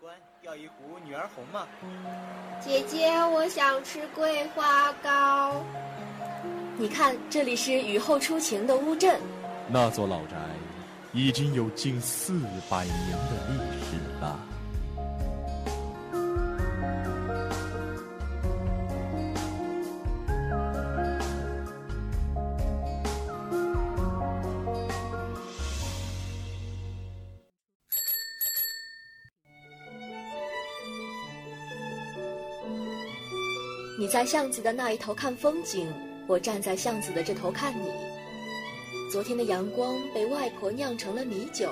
官要一壶女儿红吗？姐姐，我想吃桂花糕。你看，这里是雨后初晴的乌镇。那座老宅已经有近四百年的历史了。巷子的那一头看风景，我站在巷子的这头看你。昨天的阳光被外婆酿成了米酒，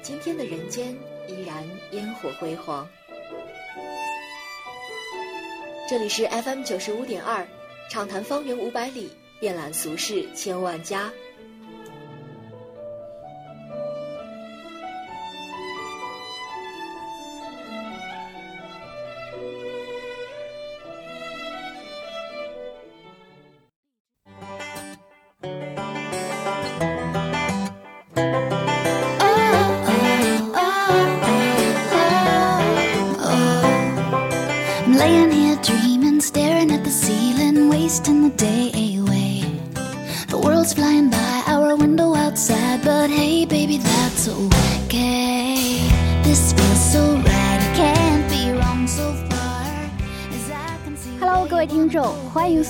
今天的人间依然烟火辉煌。这里是 FM 九十五点二，畅谈方圆五百里，遍览俗世千万家。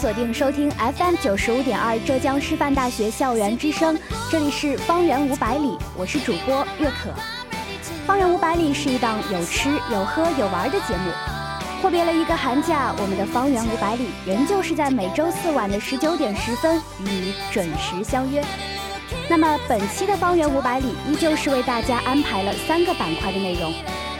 锁定收听 FM 九十五点二浙江师范大学校园之声，这里是方圆五百里，我是主播月可。方圆五百里是一档有吃有喝有玩的节目。阔别了一个寒假，我们的方圆五百里仍旧是在每周四晚的十九点十分与你准时相约。那么本期的方圆五百里依旧是为大家安排了三个板块的内容。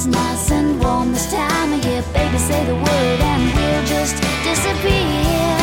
is nice and warm this time of year. Baby, say the word and we'll just disappear.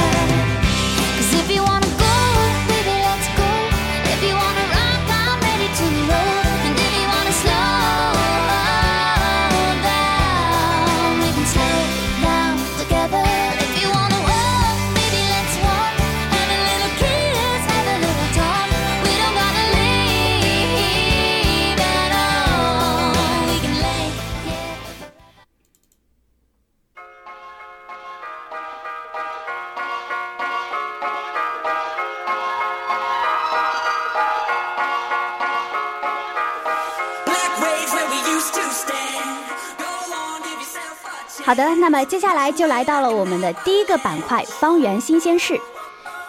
好的，那么接下来就来到了我们的第一个板块——方圆新鲜事。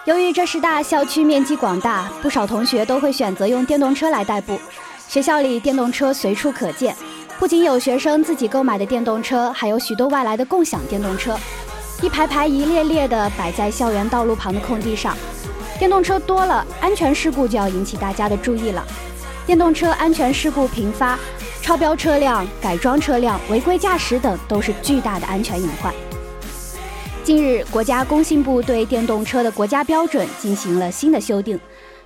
由于这师大校区面积广大，不少同学都会选择用电动车来代步。学校里电动车随处可见，不仅有学生自己购买的电动车，还有许多外来的共享电动车，一排排、一列列的摆在校园道路旁的空地上。电动车多了，安全事故就要引起大家的注意了。电动车安全事故频发。超标车辆、改装车辆、违规驾驶等都是巨大的安全隐患。近日，国家工信部对电动车的国家标准进行了新的修订，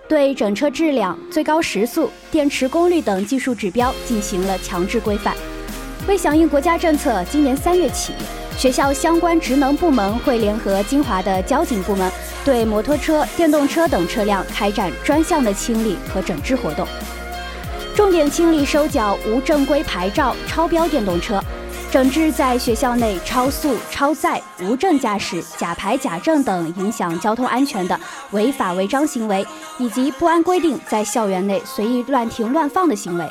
对整车质量、最高时速、电池功率等技术指标进行了强制规范。为响应国家政策，今年三月起，学校相关职能部门会联合金华的交警部门，对摩托车、电动车等车辆开展专项的清理和整治活动。重点清理收缴无正规牌照、超标电动车，整治在学校内超速、超载、无证驾驶、假牌假证等影响交通安全的违法违章行为，以及不按规定在校园内随意乱停乱放的行为。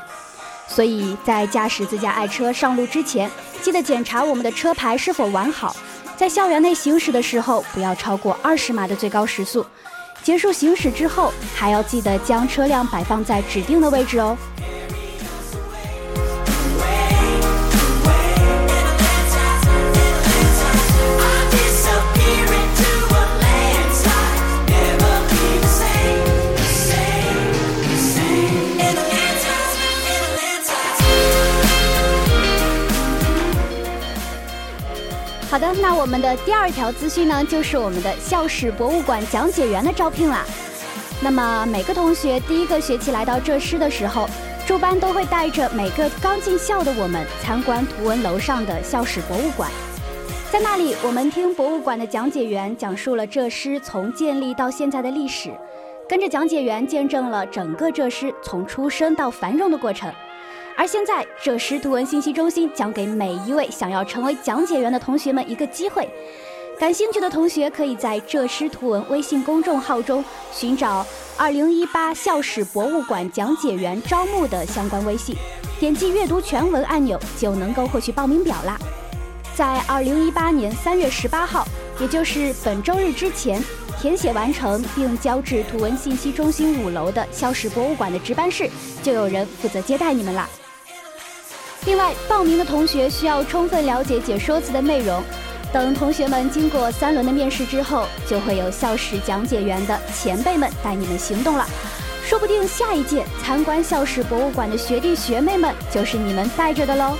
所以在驾驶自家爱车上路之前，记得检查我们的车牌是否完好。在校园内行驶的时候，不要超过二十码的最高时速。结束行驶之后，还要记得将车辆摆放在指定的位置哦。好的，那我们的第二条资讯呢，就是我们的校史博物馆讲解员的招聘啦。那么每个同学第一个学期来到浙师的时候，驻班都会带着每个刚进校的我们参观图文楼上的校史博物馆。在那里，我们听博物馆的讲解员讲述了浙师从建立到现在的历史，跟着讲解员见证了整个浙师从出生到繁荣的过程。而现在，浙师图文信息中心将给每一位想要成为讲解员的同学们一个机会。感兴趣的同学可以在浙师图文微信公众号中寻找“二零一八校史博物馆讲解员招募”的相关微信，点击阅读全文按钮就能够获取报名表啦。在二零一八年三月十八号，也就是本周日之前，填写完成并交至图文信息中心五楼的校史博物馆的值班室，就有人负责接待你们啦。另外，报名的同学需要充分了解解说词的内容。等同学们经过三轮的面试之后，就会有校史讲解员的前辈们带你们行动了。说不定下一届参观校史博物馆的学弟学妹们就是你们带着的喽。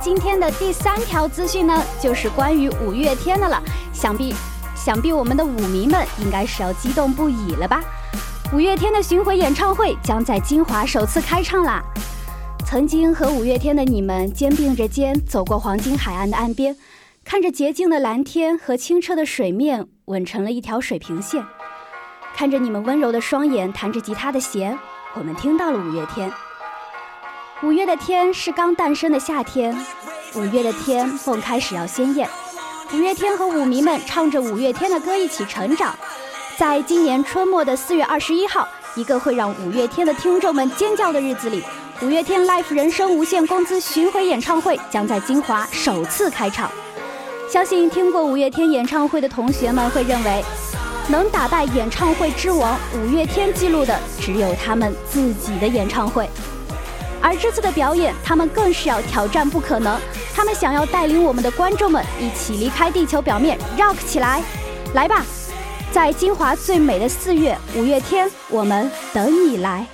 今天的第三条资讯呢，就是关于五月天的了。想必，想必我们的舞迷们应该是要激动不已了吧？五月天的巡回演唱会将在金华首次开唱啦！曾经和五月天的你们肩并着肩走过黄金海岸的岸边，看着洁净的蓝天和清澈的水面吻成了一条水平线，看着你们温柔的双眼弹着吉他的弦，我们听到了五月天。五月的天是刚诞生的夏天，五月的天梦开始要鲜艳。五月天和舞迷们唱着五月天的歌一起成长。在今年春末的四月二十一号，一个会让五月天的听众们尖叫的日子里，五月天 Life 人生无限公司巡回演唱会将在金华首次开场。相信听过五月天演唱会的同学们会认为，能打败演唱会之王五月天记录的，只有他们自己的演唱会。而这次的表演，他们更是要挑战不可能。他们想要带领我们的观众们一起离开地球表面，rock 起来！来吧，在金华最美的四月，五月天，我们等你来。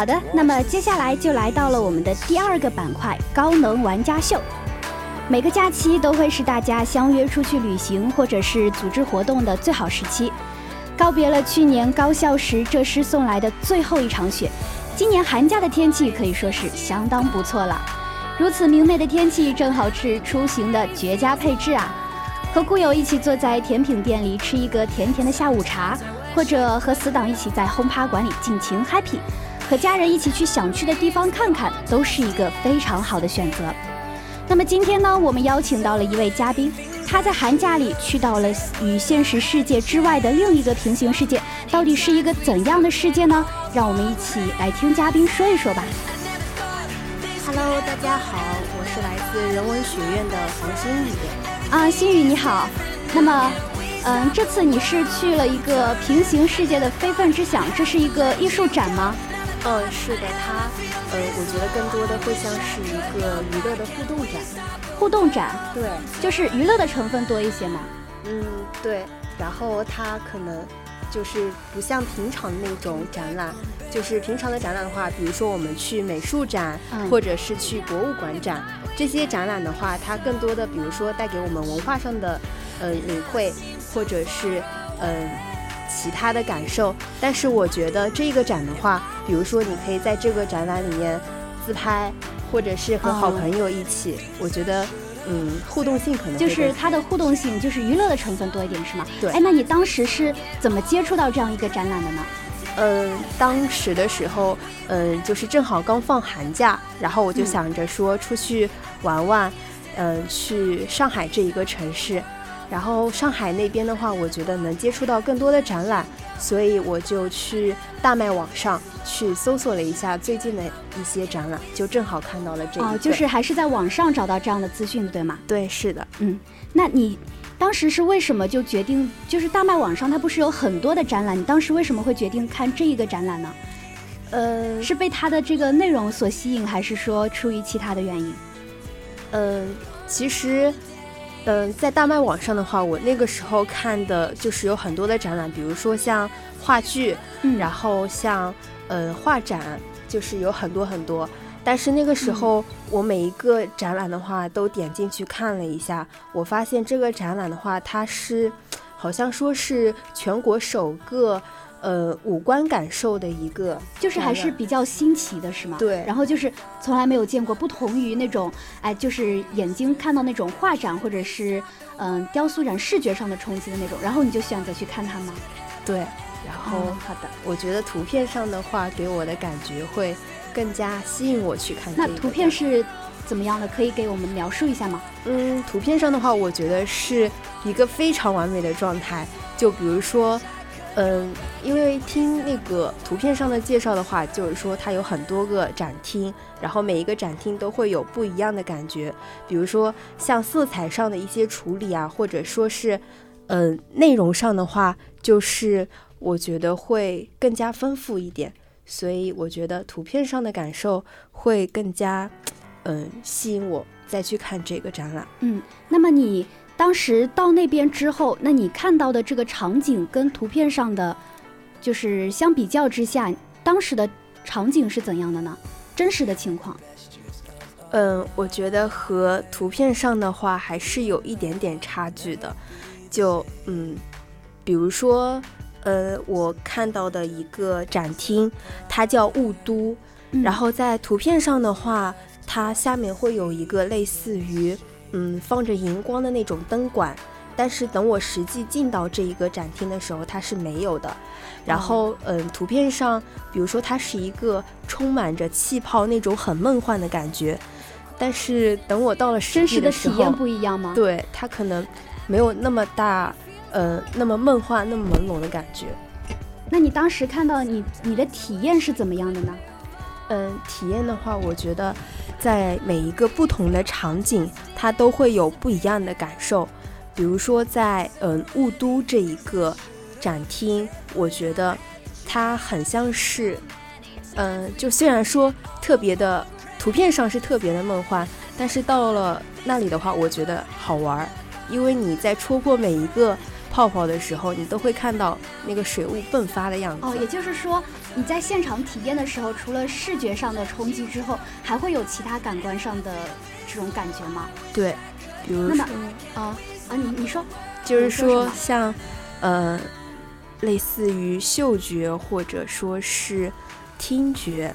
好的，那么接下来就来到了我们的第二个板块——高能玩家秀。每个假期都会是大家相约出去旅行或者是组织活动的最好时期。告别了去年高校时浙师送来的最后一场雪，今年寒假的天气可以说是相当不错了。如此明媚的天气，正好是出行的绝佳配置啊！和故友一起坐在甜品店里吃一个甜甜的下午茶，或者和死党一起在轰趴馆里尽情 happy，和家人一起去想去的地方看看，都是一个非常好的选择。那么今天呢，我们邀请到了一位嘉宾。他在寒假里去到了与现实世界之外的另一个平行世界，到底是一个怎样的世界呢？让我们一起来听嘉宾说一说吧。Hello，大家好，我是来自人文学院的黄新宇。啊，新宇你好。那么，嗯，这次你是去了一个平行世界的非分之想，这是一个艺术展吗？嗯，是的，它，呃，我觉得更多的会像是一个娱乐的互动展。互动展，对，就是娱乐的成分多一些嘛。嗯，对。然后它可能就是不像平常的那种展览，就是平常的展览的话，比如说我们去美术展，或者是去博物馆展，这些展览的话，它更多的，比如说带给我们文化上的，呃，领会，或者是。嗯其他的感受。但是我觉得这个展的话，比如说你可以在这个展览里面自拍，或者是和好朋友一起，我觉得。嗯，互动性可能就是它的互动性，就是娱乐的成分多一点，是吗？对。哎，那你当时是怎么接触到这样一个展览的呢？嗯，当时的时候，嗯，就是正好刚放寒假，然后我就想着说出去玩玩，嗯，去上海这一个城市，然后上海那边的话，我觉得能接触到更多的展览。所以我就去大麦网上去搜索了一下最近的一些展览，就正好看到了这个。哦，就是还是在网上找到这样的资讯，对吗？对，是的。嗯，那你当时是为什么就决定，就是大麦网上它不是有很多的展览，你当时为什么会决定看这一个展览呢？呃，是被它的这个内容所吸引，还是说出于其他的原因？呃，其实。嗯，在大麦网上的话，我那个时候看的就是有很多的展览，比如说像话剧，然后像呃画展，就是有很多很多。但是那个时候，我每一个展览的话都点进去看了一下，我发现这个展览的话，它是好像说是全国首个。呃，五官感受的一个，就是还是比较新奇的，是吗？对。然后就是从来没有见过，不同于那种，哎，就是眼睛看到那种画展或者是嗯雕塑展视觉上的冲击的那种，然后你就选择去看它吗？对。然后好的，我觉得图片上的话给我的感觉会更加吸引我去看。那图片是怎么样的？可以给我们描述一下吗？嗯，图片上的话，我觉得是一个非常完美的状态。就比如说。嗯，因为听那个图片上的介绍的话，就是说它有很多个展厅，然后每一个展厅都会有不一样的感觉。比如说像色彩上的一些处理啊，或者说是，嗯，内容上的话，就是我觉得会更加丰富一点。所以我觉得图片上的感受会更加，嗯，吸引我再去看这个展览。嗯，那么你。当时到那边之后，那你看到的这个场景跟图片上的，就是相比较之下，当时的场景是怎样的呢？真实的情况？嗯，我觉得和图片上的话还是有一点点差距的。就嗯，比如说，呃，我看到的一个展厅，它叫雾都，然后在图片上的话，它下面会有一个类似于。嗯，放着荧光的那种灯管，但是等我实际进到这一个展厅的时候，它是没有的。然后，嗯，图片上，比如说它是一个充满着气泡那种很梦幻的感觉，但是等我到了真实的体验不一样吗？对，它可能没有那么大，呃，那么梦幻、那么朦胧的感觉。那你当时看到你你的体验是怎么样的呢？嗯，体验的话，我觉得。在每一个不同的场景，它都会有不一样的感受。比如说，在嗯雾都这一个展厅，我觉得它很像是，嗯，就虽然说特别的图片上是特别的梦幻，但是到了那里的话，我觉得好玩儿，因为你在戳破每一个。泡泡的时候，你都会看到那个水雾迸发的样子。哦，也就是说，你在现场体验的时候，除了视觉上的冲击之后，还会有其他感官上的这种感觉吗？对，比如说，啊啊，你你说，就是说像，呃，类似于嗅觉或者说是听觉，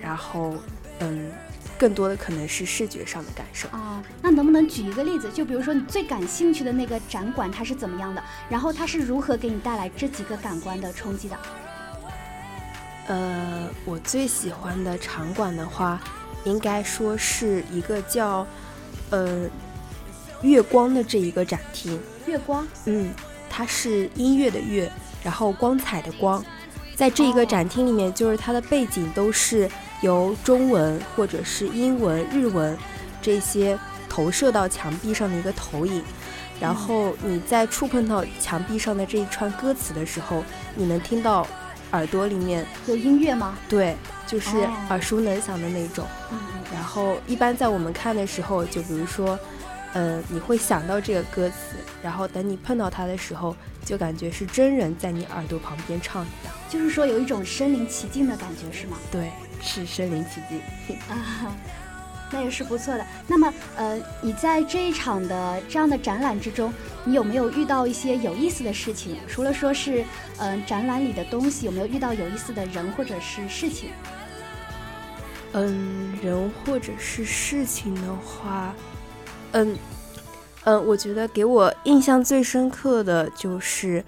然后，嗯。更多的可能是视觉上的感受啊，那能不能举一个例子？就比如说你最感兴趣的那个展馆，它是怎么样的？然后它是如何给你带来这几个感官的冲击的？呃，我最喜欢的场馆的话，应该说是一个叫呃月光的这一个展厅。月光？嗯，它是音乐的乐，然后光彩的光，在这一个展厅里面，就是它的背景都是。由中文或者是英文、日文这些投射到墙壁上的一个投影，然后你在触碰到墙壁上的这一串歌词的时候，你能听到耳朵里面有音乐吗？对，就是耳熟能详的那种。然后一般在我们看的时候，就比如说，呃，你会想到这个歌词，然后等你碰到它的时候，就感觉是真人在你耳朵旁边唱一样。就是说有一种身临其境的感觉，是吗？对。是身临其境啊！那也是不错的。那么，呃，你在这一场的这样的展览之中，你有没有遇到一些有意思的事情？除了说是，嗯，展览里的东西，有没有遇到有意思的人或者是事情？嗯，人或者是事情的话，嗯，嗯，我觉得给我印象最深刻的就是，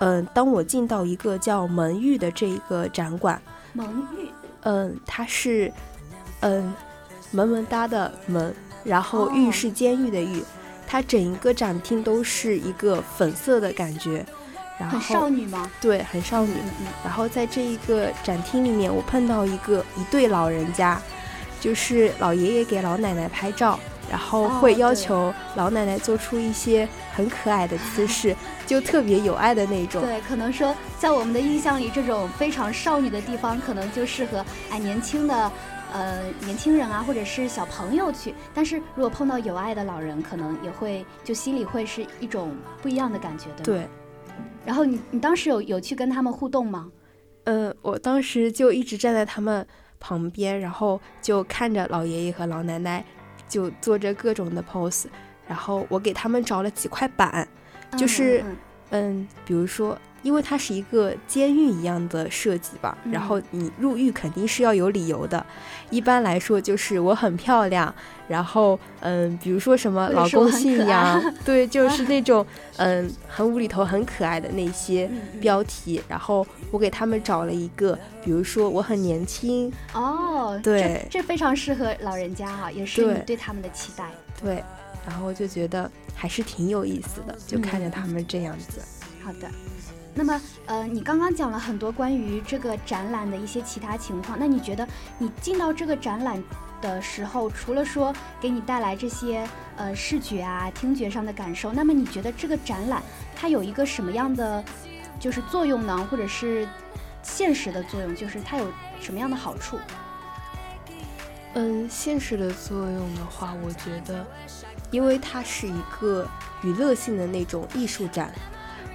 嗯，当我进到一个叫蒙玉的这一个展馆，蒙玉，嗯，它是，嗯，萌萌哒的萌，然后玉是监狱的狱，它整一个展厅都是一个粉色的感觉。很少女吗？对，很少女。然后在这一个展厅里面，我碰到一个一对老人家，就是老爷爷给老奶奶拍照，然后会要求老奶奶做出一些很可爱的姿势，就特别有爱的那种。对，可能说在我们的印象里，这种非常少女的地方，可能就适合哎年轻的呃年轻人啊，或者是小朋友去。但是如果碰到有爱的老人，可能也会就心里会是一种不一样的感觉的。对。然后你你当时有有去跟他们互动吗？嗯，我当时就一直站在他们旁边，然后就看着老爷爷和老奶奶，就做着各种的 pose，然后我给他们找了几块板，就是嗯，比如说。因为它是一个监狱一样的设计吧，然后你入狱肯定是要有理由的。一般来说就是我很漂亮，然后嗯，比如说什么老公信仰，对，就是 那种嗯很无厘头、很可爱的那些标题。然后我给他们找了一个，比如说我很年轻哦，对，这非常适合老人家哈，也是你对他们的期待。对，然后就觉得还是挺有意思的，就看着他们这样子。好的。那么，呃，你刚刚讲了很多关于这个展览的一些其他情况。那你觉得，你进到这个展览的时候，除了说给你带来这些呃视觉啊、听觉上的感受，那么你觉得这个展览它有一个什么样的就是作用呢？或者是现实的作用，就是它有什么样的好处？嗯，现实的作用的话，我觉得，因为它是一个娱乐性的那种艺术展。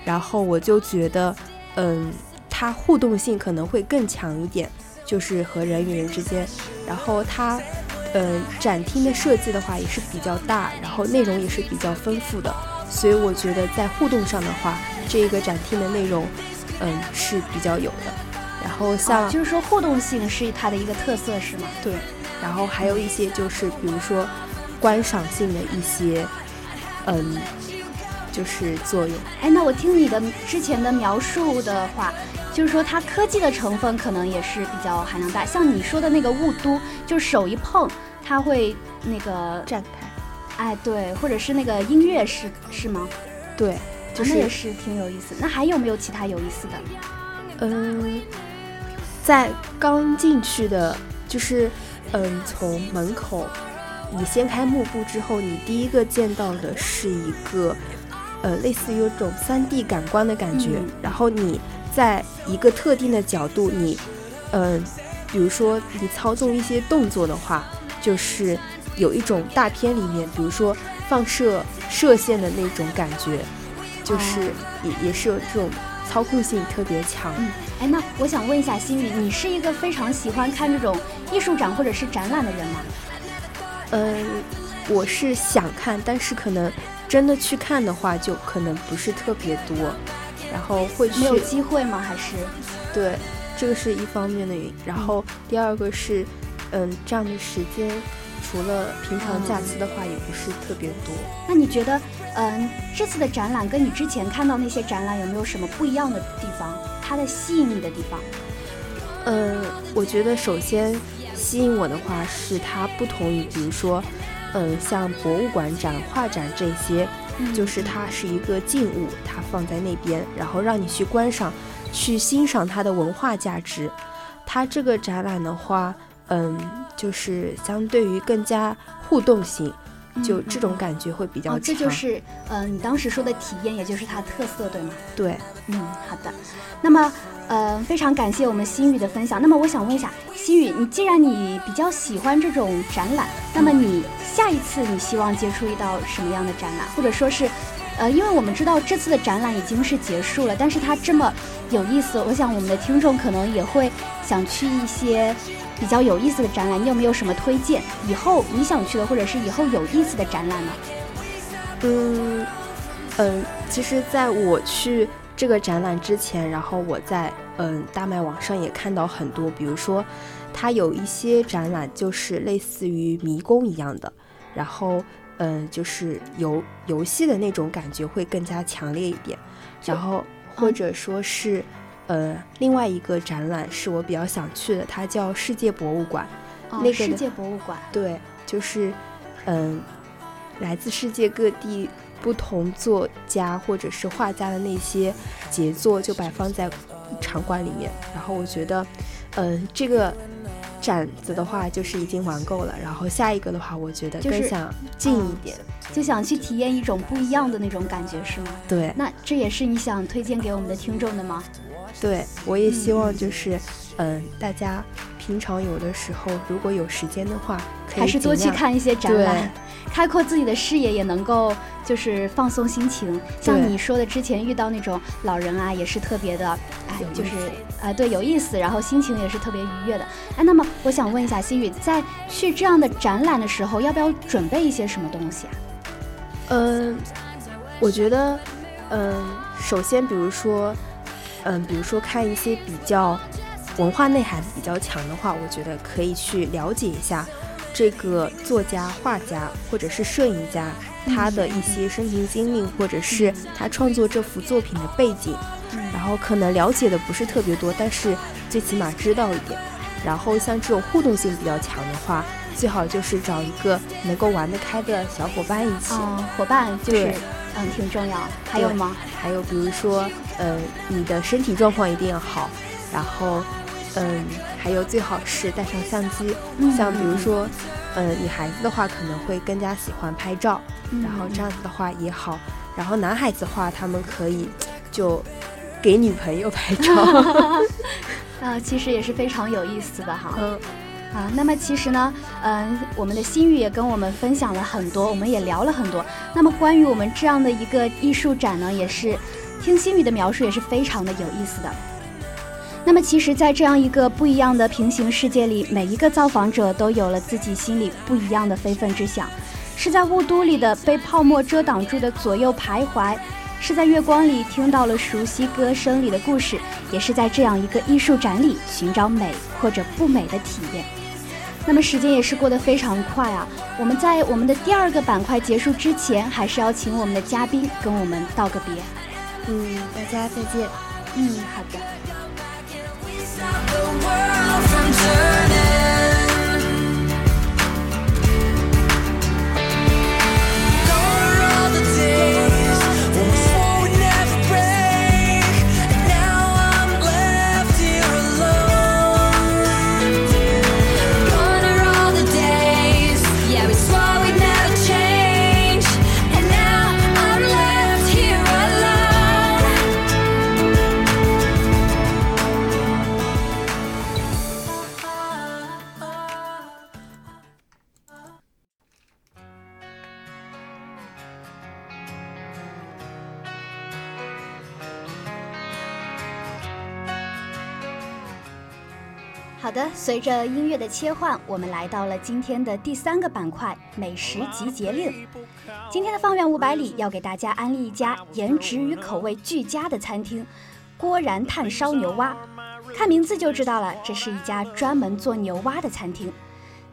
然后我就觉得，嗯，它互动性可能会更强一点，就是和人与人之间。然后它，嗯，展厅的设计的话也是比较大，然后内容也是比较丰富的。所以我觉得在互动上的话，这个展厅的内容，嗯，是比较有的。然后像就是说互动性是它的一个特色，是吗？对。然后还有一些就是比如说观赏性的一些，嗯。就是作用。哎，那我听你的之前的描述的话，就是说它科技的成分可能也是比较含量大。像你说的那个雾都，就手一碰，它会那个绽开。哎，对，或者是那个音乐是是吗？对，那也是挺有意思。那还有没有其他有意思的？嗯，在刚进去的，就是嗯，从门口你掀开幕布之后，你第一个见到的是一个。呃，类似于有种三 D 感官的感觉，然后你在一个特定的角度，你，嗯，比如说你操纵一些动作的话，就是有一种大片里面，比如说放射射线的那种感觉，就是也也是有这种操控性特别强。嗯，哎，那我想问一下心雨，你是一个非常喜欢看这种艺术展或者是展览的人吗？嗯，我是想看，但是可能。真的去看的话，就可能不是特别多，然后会去没有机会吗？还是对，这个是一方面的原因。然后第二个是，嗯，这样的时间除了平常假期的话，也不是特别多。那你觉得，嗯，这次的展览跟你之前看到那些展览有没有什么不一样的地方？它的吸引你的地方？嗯，我觉得首先吸引我的话是它不同于，比如说。嗯，像博物馆展、画展这些，就是它是一个静物，它放在那边，然后让你去观赏、去欣赏它的文化价值。它这个展览的话，嗯，就是相对于更加互动性，就这种感觉会比较强。这就是嗯，你当时说的体验，也就是它特色，对吗？对，嗯，好的。那么。呃，非常感谢我们心宇的分享。那么我想问一下，心宇，你既然你比较喜欢这种展览，那么你下一次你希望接触一道什么样的展览，或者说是，呃，因为我们知道这次的展览已经是结束了，但是它这么有意思，我想我们的听众可能也会想去一些比较有意思的展览。你有没有什么推荐？以后你想去的，或者是以后有意思的展览呢？嗯嗯，其实在我去这个展览之前，然后我在嗯大麦网上也看到很多，比如说它有一些展览就是类似于迷宫一样的，然后。嗯，就是游游戏的那种感觉会更加强烈一点，然后或者说是，呃，另外一个展览是我比较想去的，它叫世界博物馆。那个世界博物馆，对，就是嗯，来自世界各地不同作家或者是画家的那些杰作就摆放在场馆里面，然后我觉得，嗯，这个。展子的话就是已经玩够了，然后下一个的话，我觉得更想近一点，就想去体验一种不一样的那种感觉，是吗？对。那这也是你想推荐给我们的听众的吗？对，我也希望就是，嗯，大家平常有的时候如果有时间的话，还是多去看一些展览。开阔自己的视野，也能够就是放松心情。像你说的，之前遇到那种老人啊，也是特别的，哎，就是啊，对，有意思，然后心情也是特别愉悦的。哎，那么我想问一下心雨，在去这样的展览的时候，要不要准备一些什么东西啊？嗯，我觉得，嗯，首先，比如说，嗯，比如说看一些比较文化内涵比较强的话，我觉得可以去了解一下。这个作家、画家或者是摄影家，他的一些生平经历，或者是他创作这幅作品的背景，然后可能了解的不是特别多，但是最起码知道一点。然后像这种互动性比较强的话，最好就是找一个能够玩得开的小伙伴一起。伙伴就是嗯挺重要。还有吗？还有比如说，呃，你的身体状况一定要好，然后。嗯，还有最好是带上相机，像比如说，呃，女孩子的话可能会更加喜欢拍照，然后这样子的话也好。然后男孩子的话，他们可以就给女朋友拍照，啊，其实也是非常有意思的哈。嗯，啊，那么其实呢，嗯，我们的心雨也跟我们分享了很多，我们也聊了很多。那么关于我们这样的一个艺术展呢，也是听心雨的描述也是非常的有意思的。那么，其实，在这样一个不一样的平行世界里，每一个造访者都有了自己心里不一样的非分之想：是在雾都里的被泡沫遮挡住的左右徘徊，是在月光里听到了熟悉歌声里的故事，也是在这样一个艺术展里寻找美或者不美的体验。那么，时间也是过得非常快啊！我们在我们的第二个板块结束之前，还是要请我们的嘉宾跟我们道个别。嗯，大家再见。嗯，好的。随着音乐的切换，我们来到了今天的第三个板块——美食集结令。今天的方圆五百里要给大家安利一家颜值与口味俱佳的餐厅——郭然炭烧牛蛙。看名字就知道了，这是一家专门做牛蛙的餐厅。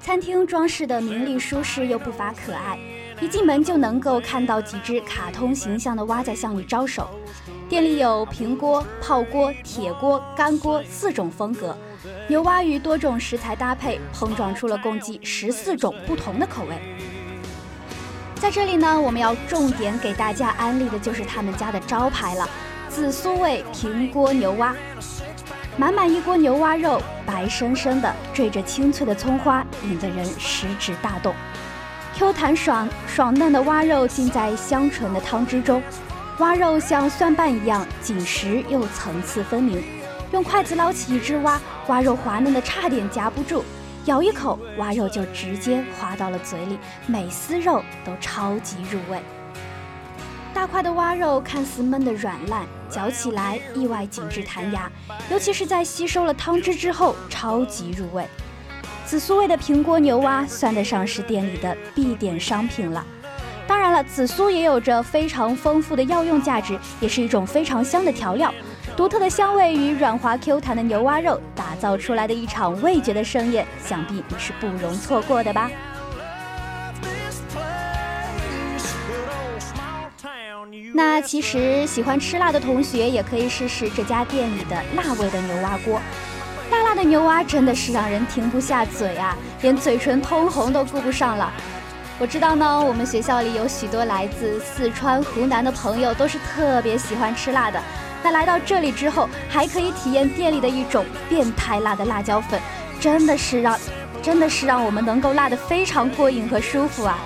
餐厅装饰的明丽舒适又不乏可爱，一进门就能够看到几只卡通形象的蛙在向你招手。店里有平锅、泡锅、铁锅、干锅四种风格。牛蛙与多种食材搭配，碰撞出了共计十四种不同的口味。在这里呢，我们要重点给大家安利的就是他们家的招牌了——紫苏味平锅牛蛙。满满一锅牛蛙肉，白生生的，缀着清脆的葱花，引得人食指大动。Q 弹爽爽嫩的蛙肉浸在香醇的汤汁中，蛙肉像蒜瓣一样紧实又层次分明。用筷子捞起一只蛙，蛙肉滑嫩的差点夹不住，咬一口，蛙肉就直接滑到了嘴里，每丝肉都超级入味。大块的蛙肉看似焖得软烂，嚼起来意外紧致弹牙，尤其是在吸收了汤汁之后，超级入味。紫苏味的平锅牛蛙算得上是店里的必点商品了。当然了，紫苏也有着非常丰富的药用价值，也是一种非常香的调料。独特的香味与软滑 Q 弹的牛蛙肉打造出来的一场味觉的盛宴，想必你是不容错过的吧。那其实喜欢吃辣的同学也可以试试这家店里的辣味的牛蛙锅。辣辣的牛蛙真的是让人停不下嘴啊，连嘴唇通红都顾不上了。我知道呢，我们学校里有许多来自四川、湖南的朋友都是特别喜欢吃辣的。那来到这里之后，还可以体验店里的一种变态辣的辣椒粉，真的是让，真的是让我们能够辣得非常过瘾和舒服啊。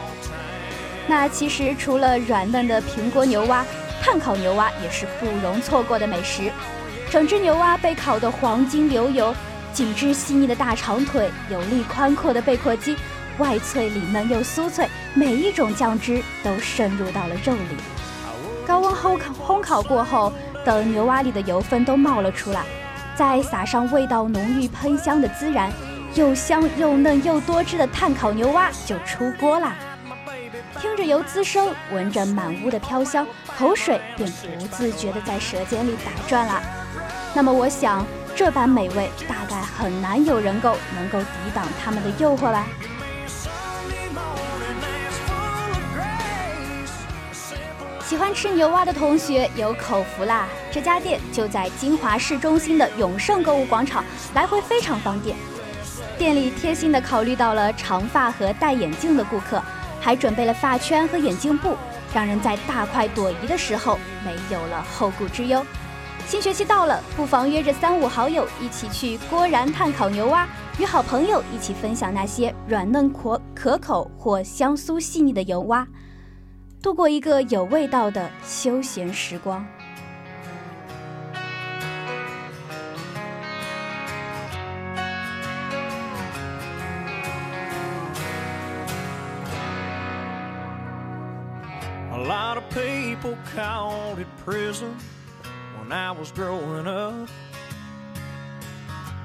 那其实除了软嫩的平锅牛蛙，炭烤牛蛙也是不容错过的美食。整只牛蛙被烤得黄金流油，紧致细腻的大长腿，有力宽阔的背阔肌，外脆里嫩又酥脆，每一种酱汁都渗入到了肉里。高温烘烤烘烤过后，等牛蛙里的油分都冒了出来，再撒上味道浓郁喷香的孜然，又香又嫩又多汁的炭烤牛蛙就出锅啦。听着油滋声，闻着满屋的飘香，口水便不自觉地在舌尖里打转啦。那么我想，这般美味大概很难有人够能够抵挡他们的诱惑吧。喜欢吃牛蛙的同学有口福啦！这家店就在金华市中心的永盛购物广场，来回非常方便。店里贴心的考虑到了长发和戴眼镜的顾客，还准备了发圈和眼镜布，让人在大快朵颐的时候没有了后顾之忧。新学期到了，不妨约着三五好友一起去郭然炭烤牛蛙，与好朋友一起分享那些软嫩可可口或香酥细腻的油蛙。度过一个有味道的休闲时光。A lot of people called it prison when I was growing up.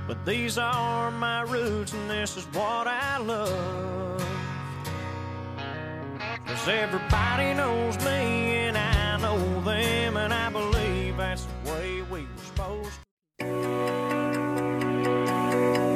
But these are my roots and this is what I love. Cause everybody knows me and I know them and I believe that's the way we were supposed to.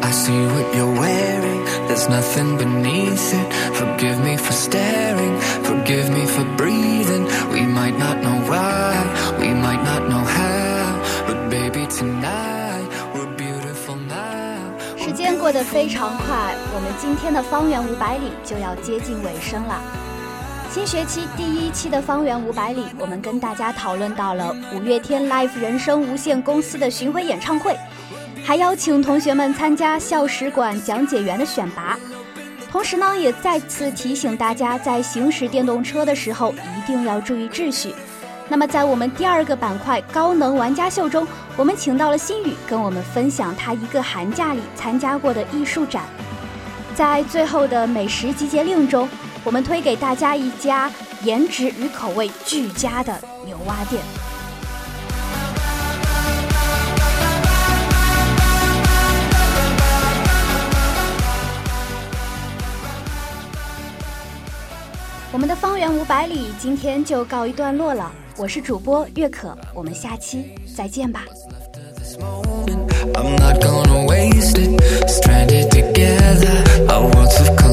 I see what you're wearing, there's nothing beneath it. Forgive me for staring, forgive me for breathing. We might not know why, we might not know how, but baby, tonight we're beautiful now. 时间过得非常快，我们今天的方圆五百里就要接近尾声了。 新学期第一期的方圆五百里，我们跟大家讨论到了五月天 Life 人生无限公司的巡回演唱会，还邀请同学们参加校史馆讲解员的选拔。同时呢，也再次提醒大家，在行驶电动车的时候一定要注意秩序。那么，在我们第二个板块高能玩家秀中，我们请到了新宇，跟我们分享他一个寒假里参加过的艺术展。在最后的美食集结令中，我们推给大家一家颜值与口味俱佳的牛蛙店。我们的方圆五百里今天就告一段落了，我是主播月可，我们下期再见吧。I'm not gonna waste it. Stranded together, our worlds have come.